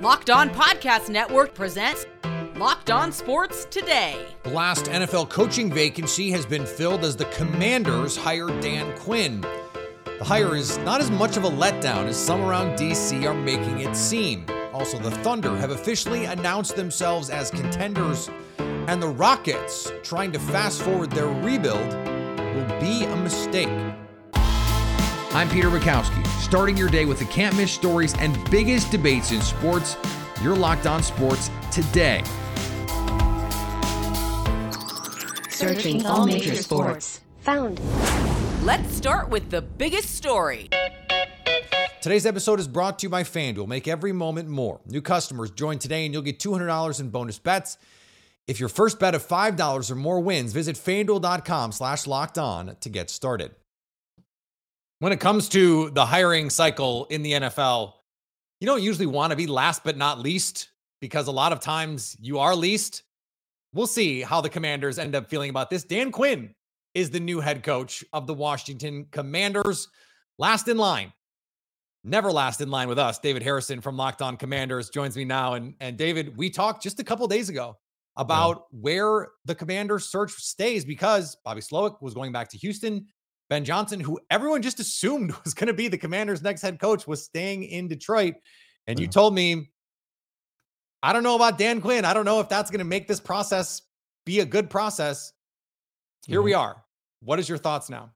Locked On Podcast Network presents Locked On Sports Today. The last NFL coaching vacancy has been filled as the Commanders hired Dan Quinn. The hire is not as much of a letdown as some around DC are making it seem. Also, the Thunder have officially announced themselves as contenders, and the Rockets, trying to fast forward their rebuild, will be a mistake. I'm Peter Bukowski, starting your day with the can't miss stories and biggest debates in sports. You're locked on sports today. Searching all major sports. Found. Let's start with the biggest story. Today's episode is brought to you by FanDuel. Make every moment more. New customers join today and you'll get $200 in bonus bets. If your first bet of $5 or more wins, visit fanduel.com slash locked on to get started. When it comes to the hiring cycle in the NFL, you don't usually want to be last but not least because a lot of times you are least. We'll see how the commanders end up feeling about this. Dan Quinn is the new head coach of the Washington Commanders. Last in line never last in line with us. David Harrison from Locked On Commanders joins me now. And, and David, we talked just a couple days ago about yeah. where the commander search stays because Bobby Slowik was going back to Houston. Ben Johnson, who everyone just assumed was going to be the commander's next head coach, was staying in Detroit. And yeah. you told me, I don't know about Dan Quinn. I don't know if that's going to make this process be a good process. Here mm-hmm. we are. What is your thoughts now?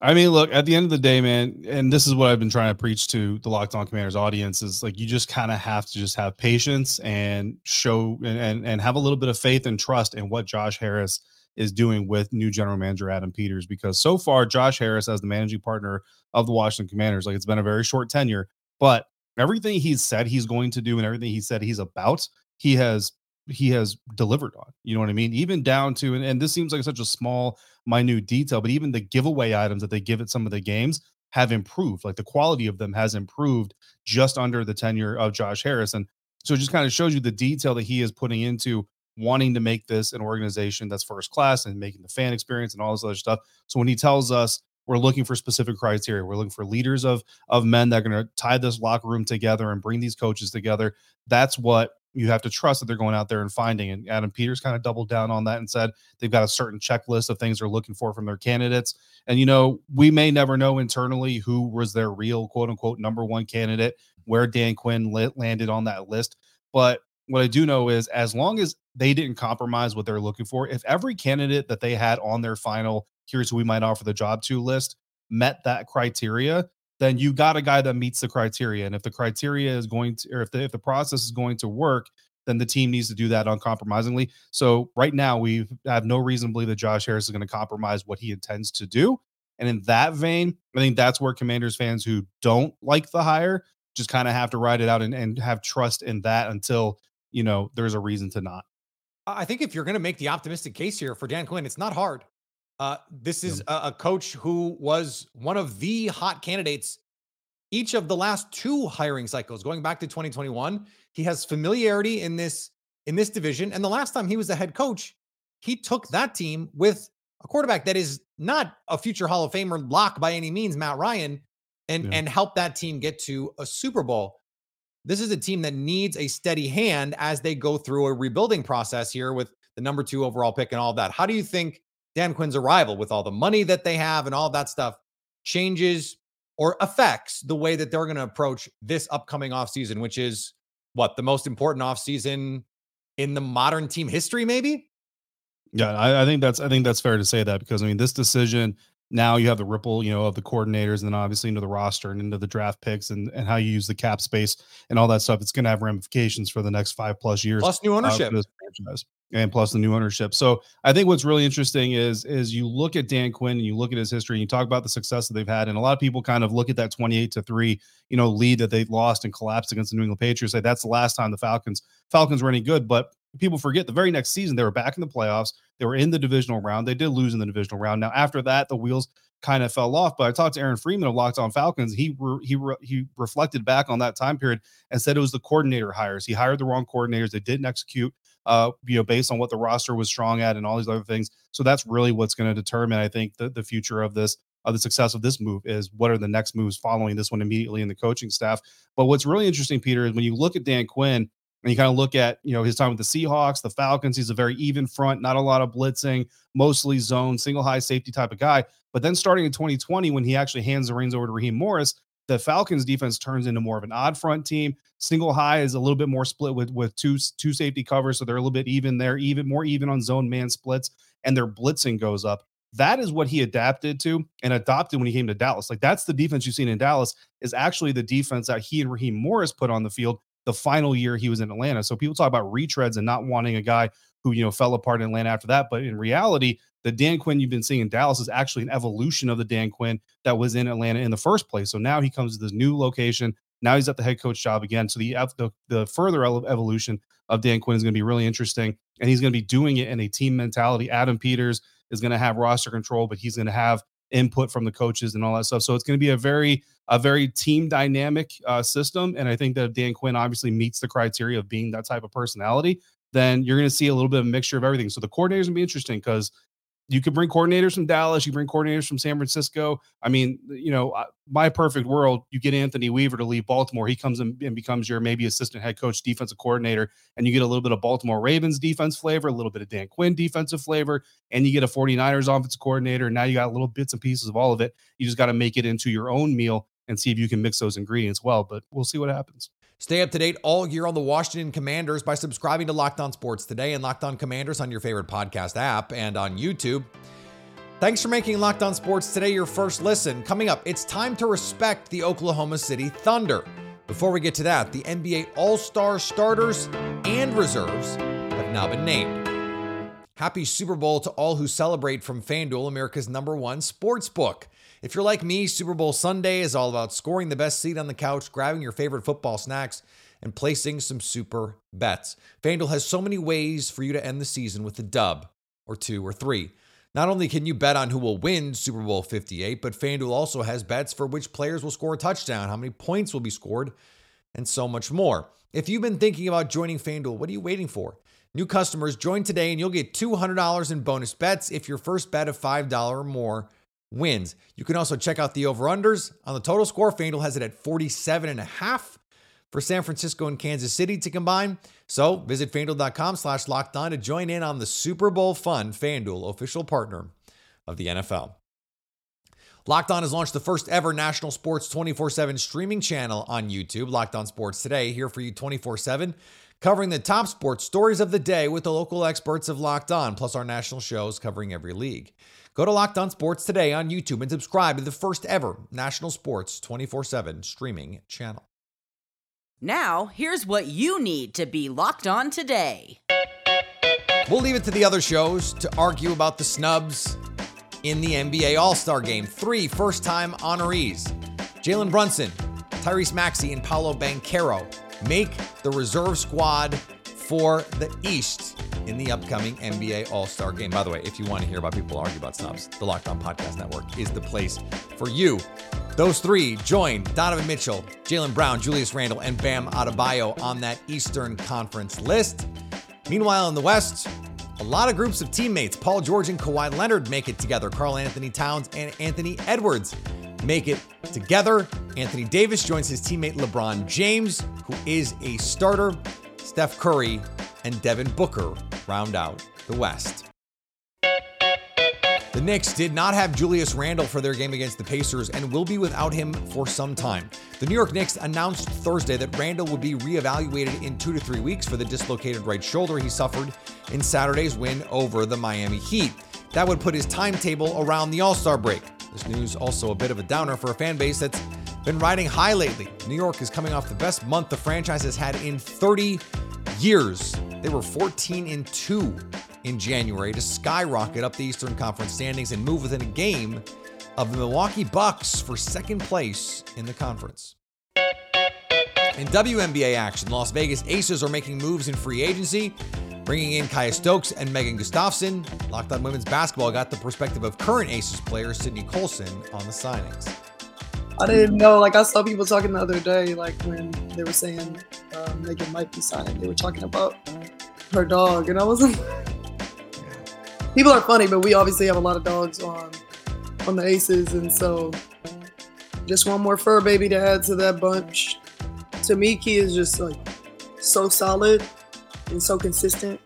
I mean, look, at the end of the day, man, and this is what I've been trying to preach to the Locked On Commanders audience is like you just kind of have to just have patience and show and, and and have a little bit of faith and trust in what Josh Harris is doing with new general manager Adam Peters because so far Josh Harris as the managing partner of the Washington Commanders, like it's been a very short tenure, but everything he's said he's going to do and everything he said he's about, he has he has delivered on. You know what I mean? Even down to and, and this seems like such a small, minute detail, but even the giveaway items that they give at some of the games have improved. Like the quality of them has improved just under the tenure of Josh Harris. And so it just kind of shows you the detail that he is putting into wanting to make this an organization that's first class and making the fan experience and all this other stuff. So when he tells us we're looking for specific criteria, we're looking for leaders of of men that are going to tie this locker room together and bring these coaches together. That's what you have to trust that they're going out there and finding. And Adam Peters kind of doubled down on that and said they've got a certain checklist of things they're looking for from their candidates. And, you know, we may never know internally who was their real quote unquote number one candidate, where Dan Quinn landed on that list. But what I do know is as long as they didn't compromise what they're looking for, if every candidate that they had on their final, here's who we might offer the job to list, met that criteria, then you got a guy that meets the criteria. And if the criteria is going to, or if the, if the process is going to work, then the team needs to do that uncompromisingly. So right now, we have no reason to believe that Josh Harris is going to compromise what he intends to do. And in that vein, I think that's where Commanders fans who don't like the hire just kind of have to ride it out and, and have trust in that until, you know, there's a reason to not. I think if you're going to make the optimistic case here for Dan Quinn, it's not hard. Uh, this is a, a coach who was one of the hot candidates each of the last two hiring cycles, going back to 2021. He has familiarity in this in this division, and the last time he was a head coach, he took that team with a quarterback that is not a future Hall of Famer lock by any means, Matt Ryan, and yeah. and helped that team get to a Super Bowl. This is a team that needs a steady hand as they go through a rebuilding process here with the number two overall pick and all that. How do you think Dan Quinn's arrival with all the money that they have and all that stuff changes or affects the way that they're going to approach this upcoming offseason, which is what the most important offseason in the modern team history, maybe? Yeah, I, I, think that's I think that's fair to say that because I mean this decision now you have the ripple, you know, of the coordinators and then obviously into the roster and into the draft picks and, and how you use the cap space and all that stuff. It's going to have ramifications for the next five plus years. Plus new uh, ownership. Uh, and plus the new ownership. So I think what's really interesting is is you look at Dan Quinn and you look at his history and you talk about the success that they've had. And a lot of people kind of look at that 28 to 3, you know, lead that they lost and collapsed against the New England Patriots. Say that's the last time the Falcons Falcons were any good. But people forget the very next season they were back in the playoffs. They were in the divisional round. They did lose in the divisional round. Now after that, the wheels kind of fell off. But I talked to Aaron Freeman of Locked On Falcons. He re, he re, he reflected back on that time period and said it was the coordinator hires. He hired the wrong coordinators. They didn't execute uh, you know, based on what the roster was strong at and all these other things. So that's really what's going to determine, I think, the, the future of this of the success of this move is what are the next moves following this one immediately in the coaching staff. But what's really interesting, Peter, is when you look at Dan Quinn and you kind of look at you know his time with the Seahawks, the Falcons. He's a very even front, not a lot of blitzing, mostly zone, single high safety type of guy. But then starting in 2020, when he actually hands the reins over to Raheem Morris, the Falcons defense turns into more of an odd front team. Single high is a little bit more split with with two two safety covers, so they're a little bit even there, even more even on zone man splits, and their blitzing goes up. That is what he adapted to and adopted when he came to Dallas. Like that's the defense you've seen in Dallas is actually the defense that he and Raheem Morris put on the field the final year he was in Atlanta. So people talk about retreads and not wanting a guy who you know fell apart in Atlanta after that, but in reality, the Dan Quinn you've been seeing in Dallas is actually an evolution of the Dan Quinn that was in Atlanta in the first place. So now he comes to this new location. Now he's at the head coach job again. So the the, the further evolution of Dan Quinn is going to be really interesting, and he's going to be doing it in a team mentality. Adam Peters is going to have roster control, but he's going to have input from the coaches and all that stuff. So it's going to be a very a very team dynamic uh, system, and I think that Dan Quinn obviously meets the criteria of being that type of personality. Then you're going to see a little bit of a mixture of everything. So the coordinators going to be interesting because you could bring coordinators from Dallas, you bring coordinators from San Francisco. I mean, you know, my perfect world, you get Anthony Weaver to leave Baltimore. He comes and becomes your maybe assistant head coach, defensive coordinator, and you get a little bit of Baltimore Ravens defense flavor, a little bit of Dan Quinn defensive flavor, and you get a 49ers offensive coordinator. And now you got little bits and pieces of all of it. You just got to make it into your own meal and see if you can mix those ingredients well, but we'll see what happens. Stay up to date all year on the Washington Commanders by subscribing to Locked On Sports today and Locked On Commanders on your favorite podcast app and on YouTube. Thanks for making Locked On Sports today your first listen. Coming up, it's time to respect the Oklahoma City Thunder. Before we get to that, the NBA All Star starters and reserves have now been named. Happy Super Bowl to all who celebrate from FanDuel, America's number one sports book. If you're like me, Super Bowl Sunday is all about scoring the best seat on the couch, grabbing your favorite football snacks, and placing some super bets. FanDuel has so many ways for you to end the season with a dub, or two, or three. Not only can you bet on who will win Super Bowl 58, but FanDuel also has bets for which players will score a touchdown, how many points will be scored, and so much more. If you've been thinking about joining FanDuel, what are you waiting for? New customers join today and you'll get $200 in bonus bets if your first bet of $5 or more wins. You can also check out the over-unders on the total score. FanDuel has it at 47 and a half for San Francisco and Kansas City to combine. So visit fanduel.com slash locked on to join in on the Super Bowl fun. FanDuel, official partner of the NFL. Locked On has launched the first ever national sports 24 7 streaming channel on YouTube, Locked On Sports Today, here for you 24 7, covering the top sports stories of the day with the local experts of Locked On, plus our national shows covering every league. Go to Locked On Sports Today on YouTube and subscribe to the first ever national sports 24 7 streaming channel. Now, here's what you need to be locked on today. We'll leave it to the other shows to argue about the snubs in the NBA All Star game. Three first time honorees Jalen Brunson, Tyrese Maxey, and Paolo Banchero make the reserve squad for the East in the upcoming NBA All Star game. By the way, if you want to hear about people argue about snubs, the Locked On Podcast Network is the place for you. Those three join Donovan Mitchell, Jaylen Brown, Julius Randle, and Bam Adebayo on that Eastern Conference list. Meanwhile, in the West, a lot of groups of teammates, Paul George and Kawhi Leonard, make it together. Karl-Anthony Towns and Anthony Edwards make it together. Anthony Davis joins his teammate LeBron James, who is a starter. Steph Curry and Devin Booker round out the West. The Knicks did not have Julius Randle for their game against the Pacers and will be without him for some time. The New York Knicks announced Thursday that Randle would be reevaluated in two to three weeks for the dislocated right shoulder he suffered in Saturday's win over the Miami Heat. That would put his timetable around the All Star break. This news also a bit of a downer for a fan base that's been riding high lately. New York is coming off the best month the franchise has had in 30 years. They were 14 and 2 in January to skyrocket up the Eastern Conference standings and move within a game of the Milwaukee Bucks for second place in the conference. In WNBA action, Las Vegas Aces are making moves in free agency, bringing in Kiah Stokes and Megan Gustafson. Locked on Women's Basketball got the perspective of current Aces player Sydney Colson on the signings. I didn't know. Like I saw people talking the other day, like when they were saying uh, Megan might be signing, they were talking about her dog, and I wasn't. people are funny, but we obviously have a lot of dogs on on the Aces, and so just one more fur baby to add to that bunch. Tamiki is just like so solid and so consistent.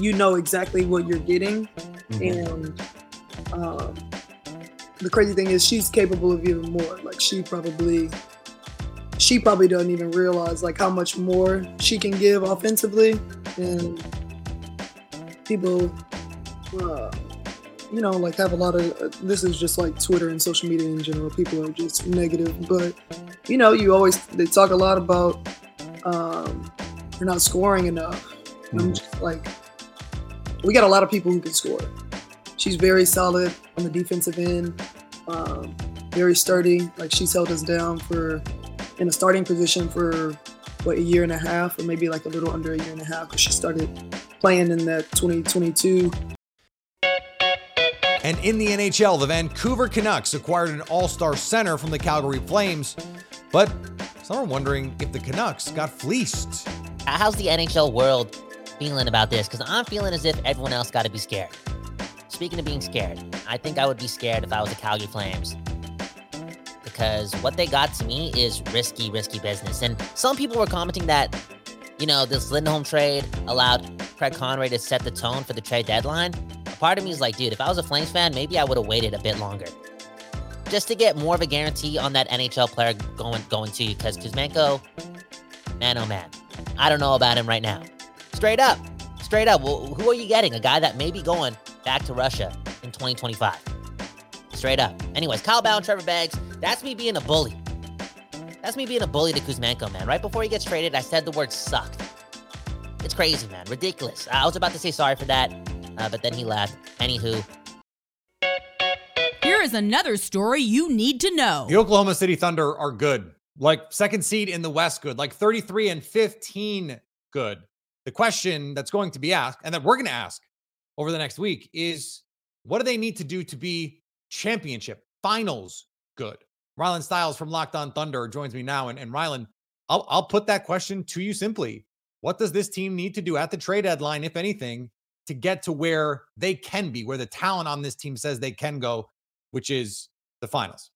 You, know exactly what you're getting, and um, the crazy thing is she's capable of even more. Like she probably she probably doesn't even realize like how much more she can give offensively and people uh, you know like have a lot of uh, this is just like twitter and social media in general people are just negative but you know you always they talk a lot about um you're not scoring enough and i'm just like we got a lot of people who can score she's very solid on the defensive end um, very sturdy like she's held us down for in a starting position for what a year and a half or maybe like a little under a year and a half because she started playing in that 2022 And in the NHL, the Vancouver Canucks acquired an all star center from the Calgary Flames. But some are wondering if the Canucks got fleeced. How's the NHL world feeling about this? Because I'm feeling as if everyone else got to be scared. Speaking of being scared, I think I would be scared if I was the Calgary Flames. Because what they got to me is risky, risky business. And some people were commenting that, you know, this Lindholm trade allowed Craig Conroy to set the tone for the trade deadline. A part of me is like, dude, if I was a Flames fan, maybe I would have waited a bit longer. Just to get more of a guarantee on that NHL player going going to you. Because Kuzmenko, man, oh man. I don't know about him right now. Straight up. Straight up. Well, who are you getting? A guy that may be going back to Russia in 2025. Straight up. Anyways, Kyle Bauer and Trevor Beggs, that's me being a bully. That's me being a bully to Kuzmenko, man. Right before he gets traded, I said the word sucked. It's crazy, man. Ridiculous. I was about to say sorry for that, uh, but then he left. Anywho, Here is another story you need to know. The Oklahoma City Thunder are good. Like second seed in the West, good. Like 33 and 15, good. The question that's going to be asked, and that we're going to ask over the next week, is what do they need to do to be championship finals good? Rylan Stiles from Locked On Thunder joins me now. And, and Rylan, I'll, I'll put that question to you simply. What does this team need to do at the trade deadline, if anything, to get to where they can be, where the talent on this team says they can go, which is the finals?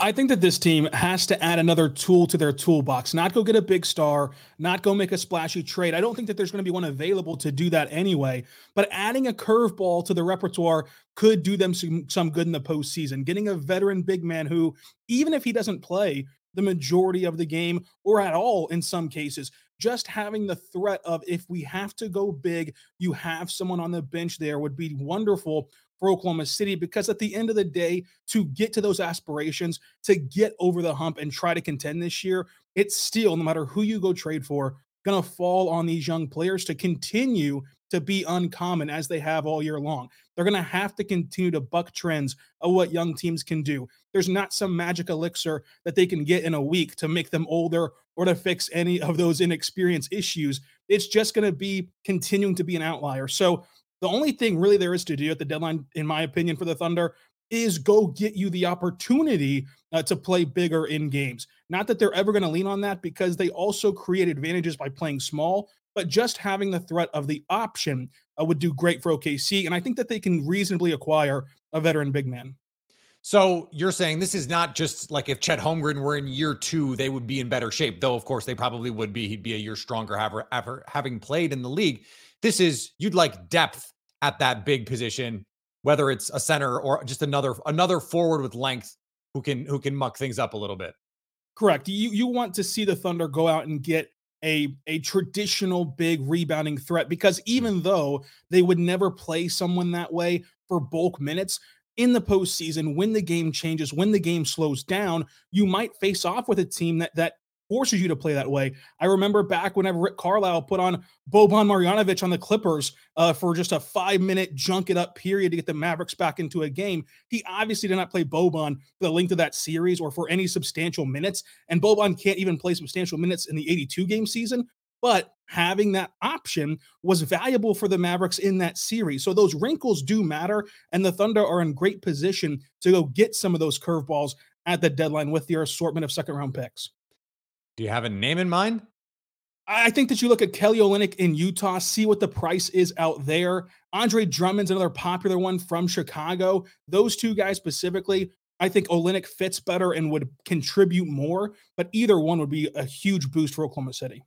I think that this team has to add another tool to their toolbox, not go get a big star, not go make a splashy trade. I don't think that there's going to be one available to do that anyway. But adding a curveball to the repertoire could do them some, some good in the postseason. Getting a veteran big man who, even if he doesn't play the majority of the game or at all in some cases, just having the threat of if we have to go big, you have someone on the bench there would be wonderful for Oklahoma City because at the end of the day, to get to those aspirations, to get over the hump and try to contend this year, it's still, no matter who you go trade for, going to fall on these young players to continue to be uncommon as they have all year long. They're going to have to continue to buck trends of what young teams can do. There's not some magic elixir that they can get in a week to make them older or to fix any of those inexperienced issues. It's just going to be continuing to be an outlier. So the only thing really there is to do at the deadline, in my opinion, for the Thunder is go get you the opportunity uh, to play bigger in games. Not that they're ever going to lean on that because they also create advantages by playing small, but just having the threat of the option uh, would do great for OKC. And I think that they can reasonably acquire a veteran big man. So you're saying this is not just like if Chet Holmgren were in year two, they would be in better shape, though of course they probably would be. He'd be a year stronger after having played in the league. This is you'd like depth at that big position, whether it's a center or just another another forward with length who can who can muck things up a little bit. Correct. You you want to see the Thunder go out and get a a traditional big rebounding threat because mm. even though they would never play someone that way for bulk minutes in the postseason, when the game changes, when the game slows down, you might face off with a team that that forces you to play that way. I remember back whenever Rick Carlisle put on Boban Marjanovic on the Clippers uh, for just a five minute junk it up period to get the Mavericks back into a game. He obviously did not play Boban for the length of that series or for any substantial minutes. And Boban can't even play substantial minutes in the 82 game season. But having that option was valuable for the Mavericks in that series. So those wrinkles do matter. And the Thunder are in great position to go get some of those curveballs at the deadline with their assortment of second round picks. Do you have a name in mind? I think that you look at Kelly Olynyk in Utah, see what the price is out there. Andre Drummond's another popular one from Chicago. Those two guys specifically, I think Olynyk fits better and would contribute more, but either one would be a huge boost for Oklahoma City.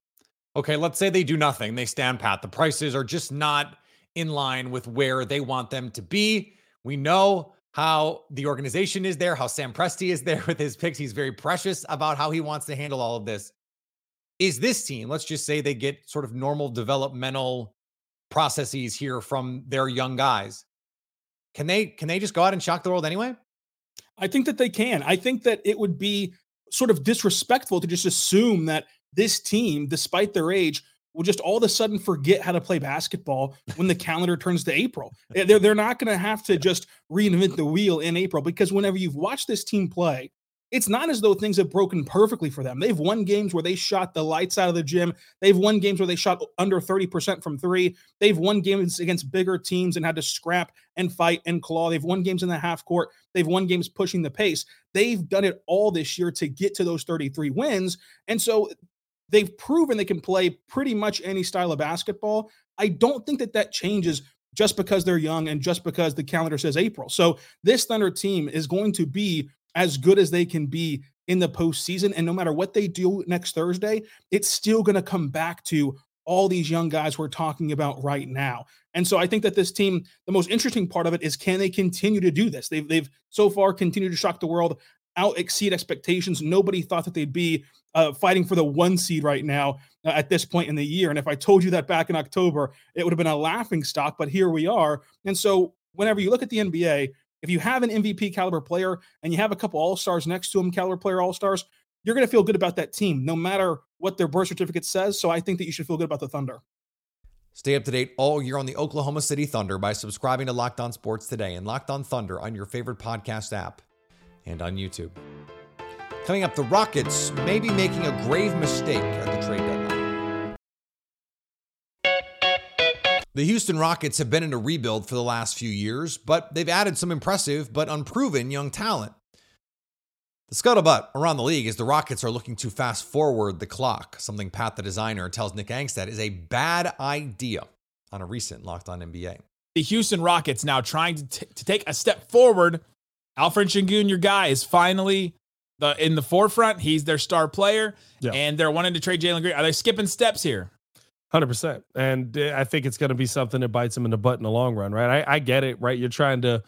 Okay, let's say they do nothing. They stand pat. The prices are just not in line with where they want them to be. We know how the organization is there, how Sam Presti is there with his picks. He's very precious about how he wants to handle all of this. Is this team, let's just say they get sort of normal developmental processes here from their young guys. Can they can they just go out and shock the world anyway? I think that they can. I think that it would be sort of disrespectful to just assume that this team, despite their age, will just all of a sudden forget how to play basketball when the calendar turns to April. Eh, they're, they're not going to have to just reinvent the wheel in April because whenever you've watched this team play, it's not as though things have broken perfectly for them. They've won games where they shot the lights out of the gym. They've won games where they shot under 30% from three. They've won games against bigger teams and had to scrap and fight and claw. They've won games in the half court. They've won games pushing the pace. They've done it all this year to get to those 33 wins. And so they've proven they can play pretty much any style of basketball. I don't think that that changes just because they're young and just because the calendar says April. So this Thunder team is going to be as good as they can be in the postseason. And no matter what they do next Thursday, it's still going to come back to all these young guys we're talking about right now. And so I think that this team, the most interesting part of it is can they continue to do this? They've they've so far continued to shock the world, out exceed expectations. Nobody thought that they'd be uh, fighting for the one seed right now uh, at this point in the year. And if I told you that back in October, it would have been a laughing stock. But here we are. And so whenever you look at the NBA, if you have an MVP caliber player and you have a couple All Stars next to him, caliber player All Stars, you're going to feel good about that team, no matter what their birth certificate says. So I think that you should feel good about the Thunder. Stay up to date all year on the Oklahoma City Thunder by subscribing to Locked On Sports today and Locked On Thunder on your favorite podcast app and on YouTube. Coming up, the Rockets may be making a grave mistake at the trade deadline. The Houston Rockets have been in a rebuild for the last few years, but they've added some impressive but unproven young talent. The scuttlebutt around the league is the Rockets are looking to fast forward the clock, something Pat the designer tells Nick Angstadt is a bad idea on a recent Locked On NBA. The Houston Rockets now trying to, t- to take a step forward. Alperen Sengun, your guy, is finally the in the forefront. He's their star player, yeah. and they're wanting to trade Jalen Green. Are they skipping steps here? Hundred percent, and I think it's going to be something that bites them in the butt in the long run, right? I, I get it, right? You're trying to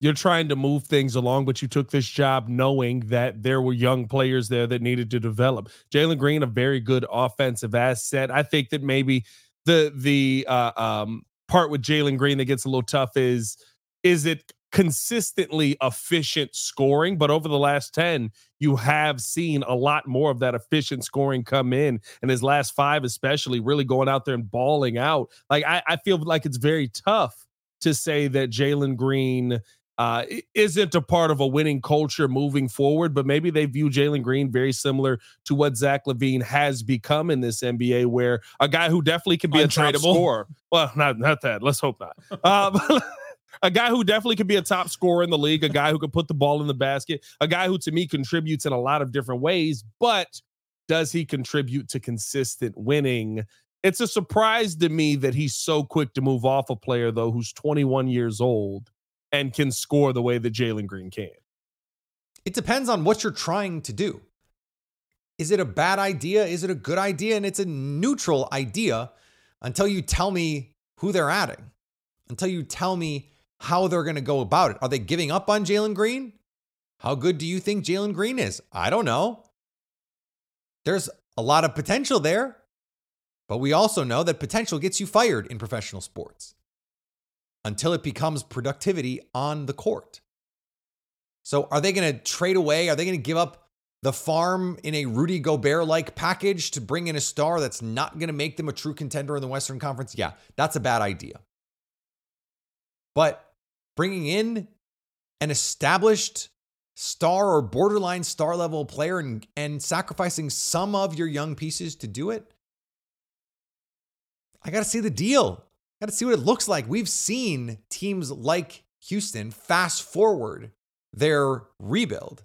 you're trying to move things along, but you took this job knowing that there were young players there that needed to develop. Jalen Green, a very good offensive asset. I think that maybe the the uh, um, part with Jalen Green that gets a little tough is is it consistently efficient scoring, but over the last 10, you have seen a lot more of that efficient scoring come in. And his last five, especially, really going out there and balling out. Like, I, I feel like it's very tough to say that Jalen Green uh, isn't a part of a winning culture moving forward, but maybe they view Jalen Green very similar to what Zach LaVine has become in this NBA, where a guy who definitely can be a top scorer. Well, not not that. Let's hope not. Um, a guy who definitely could be a top scorer in the league, a guy who can put the ball in the basket, a guy who to me contributes in a lot of different ways, but does he contribute to consistent winning? It's a surprise to me that he's so quick to move off a player though who's 21 years old and can score the way that Jalen Green can. It depends on what you're trying to do. Is it a bad idea? Is it a good idea? And it's a neutral idea until you tell me who they're adding, until you tell me how they're going to go about it. Are they giving up on Jalen Green? How good do you think Jalen Green is? I don't know. There's a lot of potential there, but we also know that potential gets you fired in professional sports until it becomes productivity on the court. So, are they going to trade away? Are they going to give up the farm in a Rudy Gobert like package to bring in a star that's not going to make them a true contender in the Western Conference? Yeah, that's a bad idea. But bringing in an established star or borderline star level player and, and sacrificing some of your young pieces to do it? I got to see the deal. Got to see what it looks like. We've seen teams like Houston fast forward their rebuild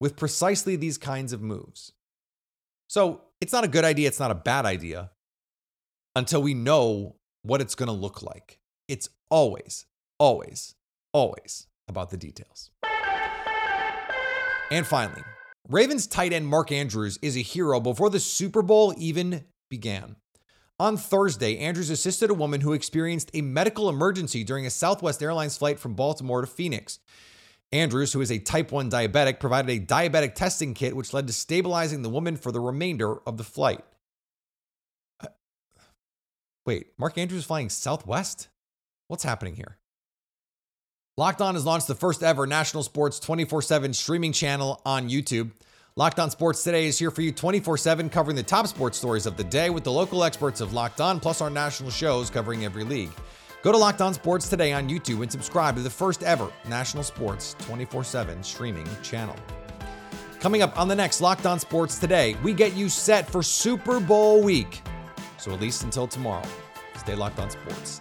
with precisely these kinds of moves. So It's not a good idea. It's not a bad idea until we know what it's going to look like. It's always, always, always about the details. And finally, Ravens tight end Mark Andrews is a hero before the Super Bowl even began. On Thursday, Andrews assisted a woman who experienced a medical emergency during a Southwest Airlines flight from Baltimore to Phoenix. Andrews, who is a type 1 diabetic, provided a diabetic testing kit which led to stabilizing the woman for the remainder of the flight. Uh, wait, Mark Andrews flying Southwest? What's happening here? Locked On has launched the first ever national sports 24 7 streaming channel on YouTube. Locked On Sports Today is here for you 24 7, covering the top sports stories of the day with the local experts of Locked On, plus our national shows covering every league. Go to Locked On Sports today on YouTube and subscribe to the first ever national sports 24 7 streaming channel. Coming up on the next Locked On Sports Today, we get you set for Super Bowl week. So at least until tomorrow, stay locked on sports.